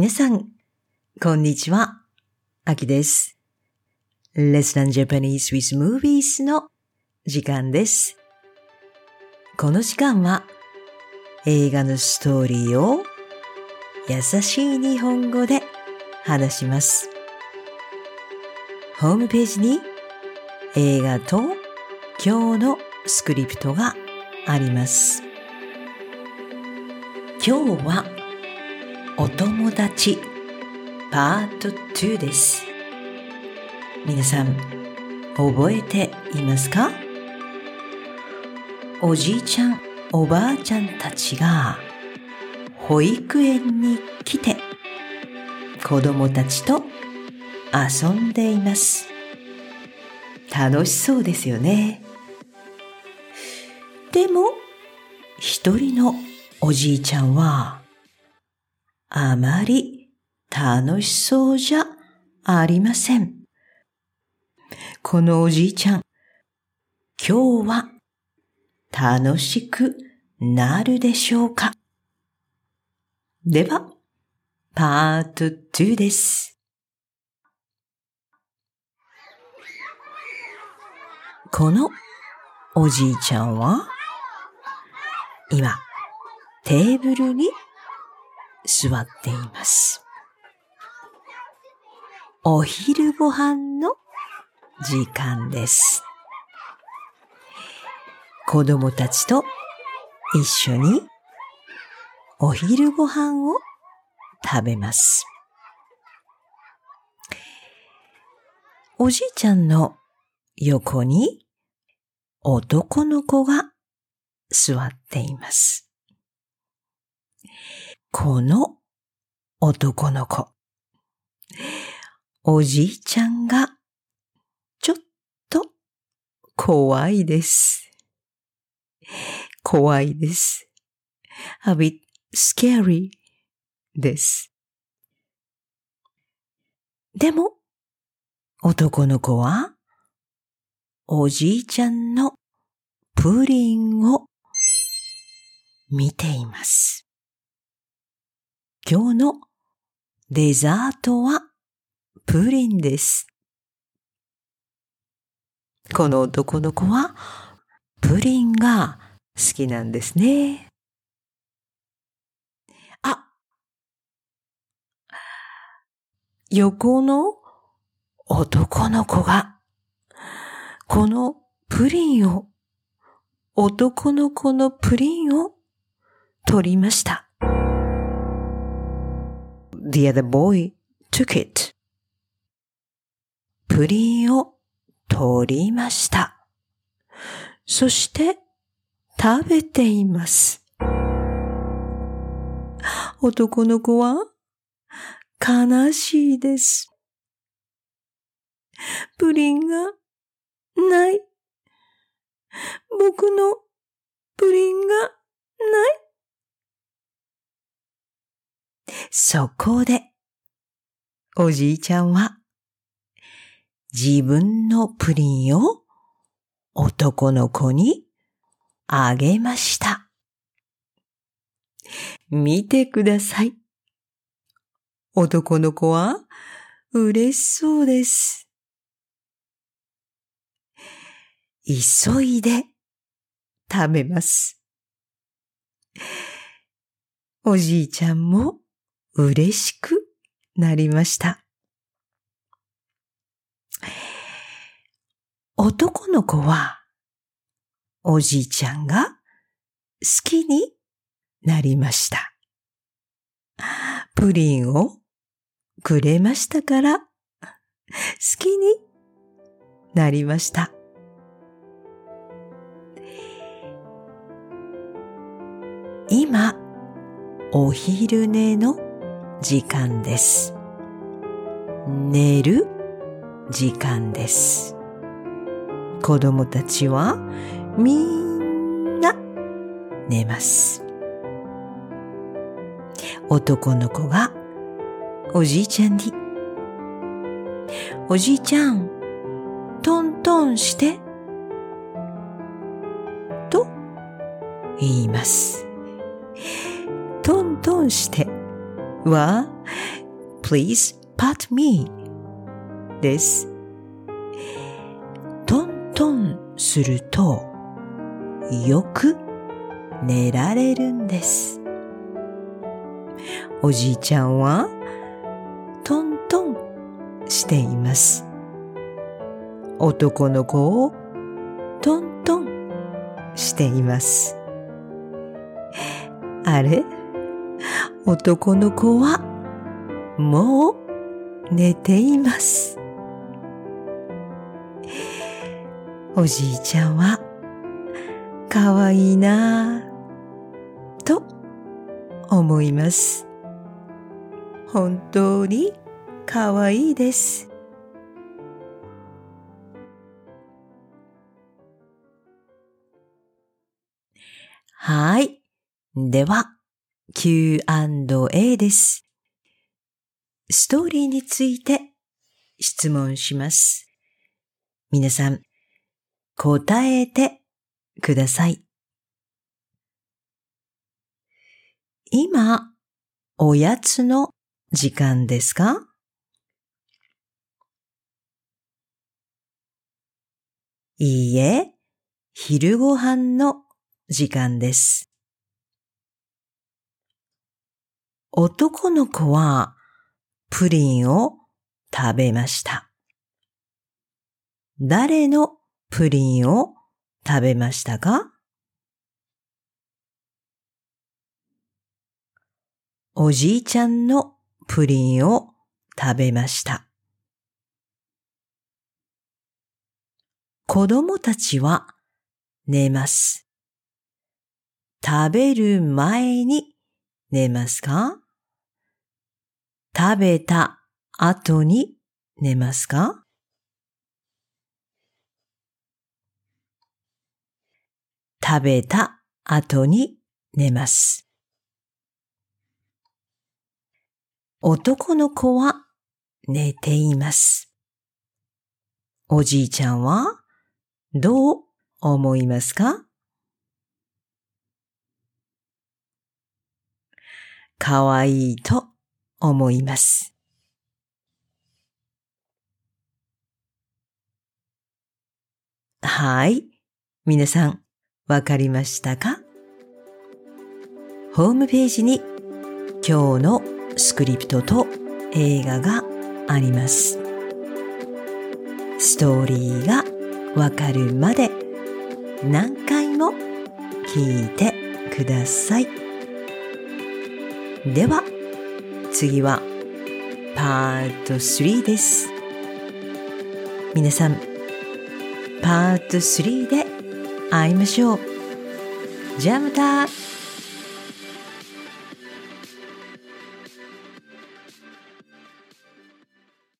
皆さん、こんにちは。あきです。Let's Learn Japanese with Movies の時間です。この時間は映画のストーリーを優しい日本語で話します。ホームページに映画と今日のスクリプトがあります。今日はお友達パート2です。皆さん覚えていますか？おじいちゃんおばあちゃんたちが保育園に来て子供たちと遊んでいます。楽しそうですよね。でも一人のおじいちゃんはあまり楽しそうじゃありません。このおじいちゃん、今日は楽しくなるでしょうか？では、パート2です。このおじいちゃんは、今、テーブルに座っています。お昼ご飯の時間です。子供たちと一緒にお昼ご飯を食べます。おじいちゃんの横に男の子が座っています。この男の子、おじいちゃんがちょっと怖いです。怖いです。a bit scary です。でも、男の子は、おじいちゃんのプリンを見ています。今日のデザートはプリンです。この男の子はプリンが好きなんですね。あ、横の男の子がこのプリンを、男の子のプリンを取りました。The other boy took it. プリンを取りました。そして食べています。男の子は悲しいです。プリンがない。僕のプリンがない。そこで、おじいちゃんは、自分のプリンを男の子にあげました。見てください。男の子は嬉しそうです。急いで食べます。おじいちゃんも嬉しくなりました。男の子はおじいちゃんが好きになりました。プリンをくれましたから好きになりました。今、お昼寝の時間です。寝る時間です。子供たちはみんな寝ます。男の子がおじいちゃんに、おじいちゃん、トントンして、と言います。トントンしては please pat me です。トントンするとよく寝られるんです。おじいちゃんはトントンしています。男の子をトントンしています。あれ？男の子はもう寝ています。おじいちゃんはかわいいなぁと思います。本当にかわいいです。はい。では、Q&A です。ストーリーについて質問します。皆さん、答えてください。今、おやつの時間ですか？いいえ、昼ご飯の時間です。男の子はプリンを食べました。誰のプリンを食べましたか？おじいちゃんのプリンを食べました。子供たちは寝ます。食べる前に寝ますか？食べた後に寝ますか？食べた後に寝ます。男の子は寝ています。おじいちゃんはどう思いますか？かわいいと思います。はい。皆さん、わかりましたか？ホームページに今日のスクリプトと映画があります。ストーリーがわかるまで何回も聞いてください。では、次はパート3です。皆さん、パート3で会いましょう。じゃあまた